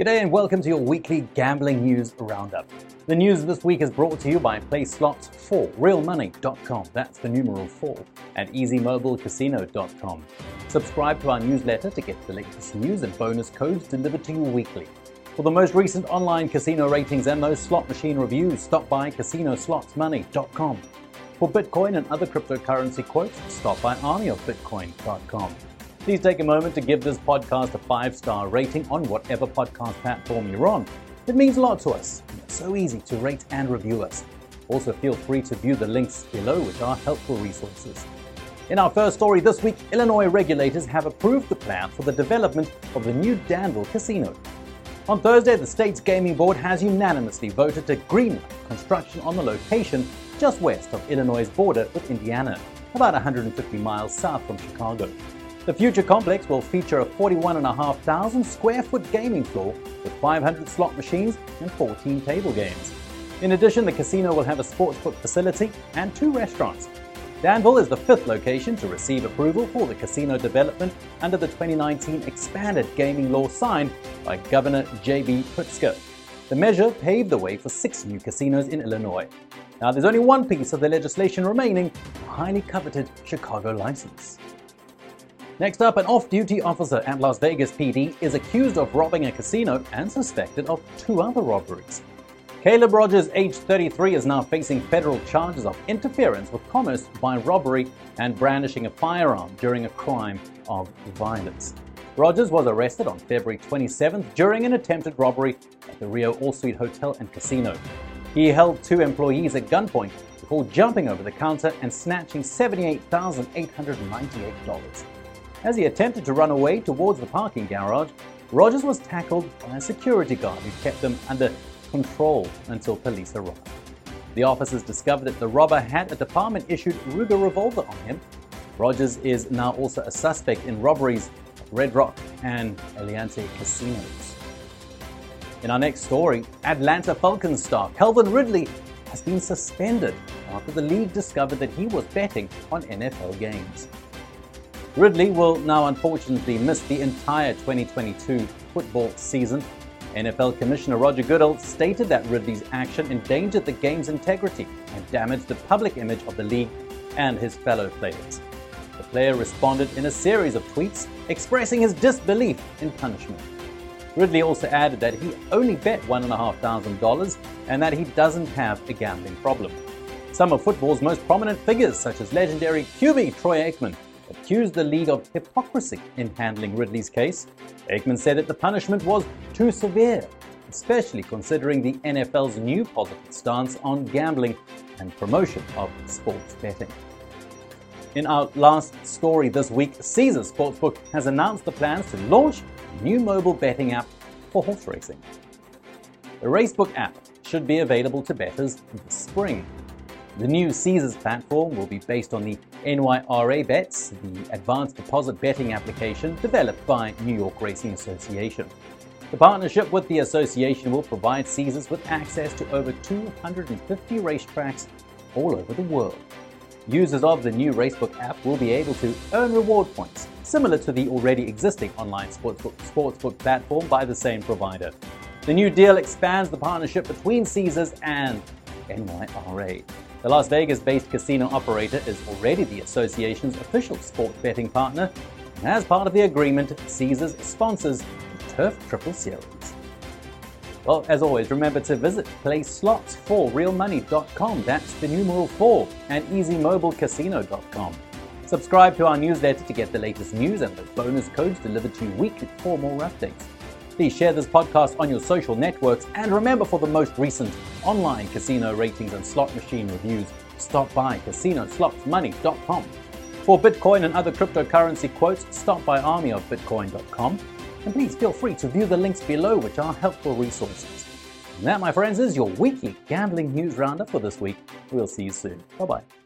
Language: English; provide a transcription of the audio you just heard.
G'day and welcome to your weekly gambling news roundup. The news this week is brought to you by PlaySlots4RealMoney.com, that's the numeral 4, and easymobilecasino.com. Subscribe to our newsletter to get the latest news and bonus codes delivered to you weekly. For the most recent online casino ratings and those slot machine reviews, stop by casinoslotsmoney.com. For Bitcoin and other cryptocurrency quotes, stop by armyofbitcoin.com. Please take a moment to give this podcast a five star rating on whatever podcast platform you're on. It means a lot to us. It's so easy to rate and review us. Also, feel free to view the links below, which are helpful resources. In our first story this week, Illinois regulators have approved the plan for the development of the new Danville Casino. On Thursday, the state's gaming board has unanimously voted to greenlight construction on the location just west of Illinois' border with Indiana, about 150 miles south from Chicago. The future complex will feature a 41,500 square foot gaming floor with 500 slot machines and 14 table games. In addition, the casino will have a sportsbook facility and two restaurants. Danville is the fifth location to receive approval for the casino development under the 2019 expanded gaming law signed by Governor J.B. Pritzker. The measure paved the way for six new casinos in Illinois. Now, there's only one piece of the legislation remaining a highly coveted Chicago license. Next up, an off duty officer at Las Vegas PD is accused of robbing a casino and suspected of two other robberies. Caleb Rogers, age 33, is now facing federal charges of interference with commerce by robbery and brandishing a firearm during a crime of violence. Rogers was arrested on February 27th during an attempted robbery at the Rio All Suite Hotel and Casino. He held two employees at gunpoint before jumping over the counter and snatching $78,898. As he attempted to run away towards the parking garage, Rogers was tackled by a security guard who kept him under control until police arrived. The officers discovered that the robber had a department issued Ruger revolver on him. Rogers is now also a suspect in robberies at Red Rock and Aliante casinos. In our next story, Atlanta Falcons star Calvin Ridley has been suspended after the league discovered that he was betting on NFL games. Ridley will now unfortunately miss the entire 2022 football season. NFL Commissioner Roger Goodell stated that Ridley's action endangered the game's integrity and damaged the public image of the league and his fellow players. The player responded in a series of tweets expressing his disbelief in punishment. Ridley also added that he only bet $1,500 and that he doesn't have a gambling problem. Some of football's most prominent figures, such as legendary QB Troy Aikman, accused the league of hypocrisy in handling Ridley's case. Aikman said that the punishment was too severe, especially considering the NFL's new positive stance on gambling and promotion of sports betting. In our last story this week, Caesars Sportsbook has announced the plans to launch a new mobile betting app for horse racing. The Racebook app should be available to bettors this spring. The new Caesars platform will be based on the NYRA Bets, the advanced deposit betting application developed by New York Racing Association. The partnership with the association will provide Caesars with access to over 250 racetracks all over the world. Users of the new Racebook app will be able to earn reward points, similar to the already existing online sportsbook, sportsbook platform by the same provider. The new deal expands the partnership between Caesars and NYRA. The Las Vegas based casino operator is already the association's official sports betting partner, and as part of the agreement, Caesars sponsors the Turf Triple Series. Well, as always, remember to visit PlaySlots4RealMoney.com, that's the numeral 4, and EasyMobileCasino.com. Subscribe to our newsletter to get the latest news and the bonus codes delivered to you weekly for more updates. Please share this podcast on your social networks. And remember, for the most recent online casino ratings and slot machine reviews, stop by casinoslotsmoney.com. For Bitcoin and other cryptocurrency quotes, stop by armyofbitcoin.com. And please feel free to view the links below, which are helpful resources. And that, my friends, is your weekly gambling news roundup for this week. We'll see you soon. Bye bye.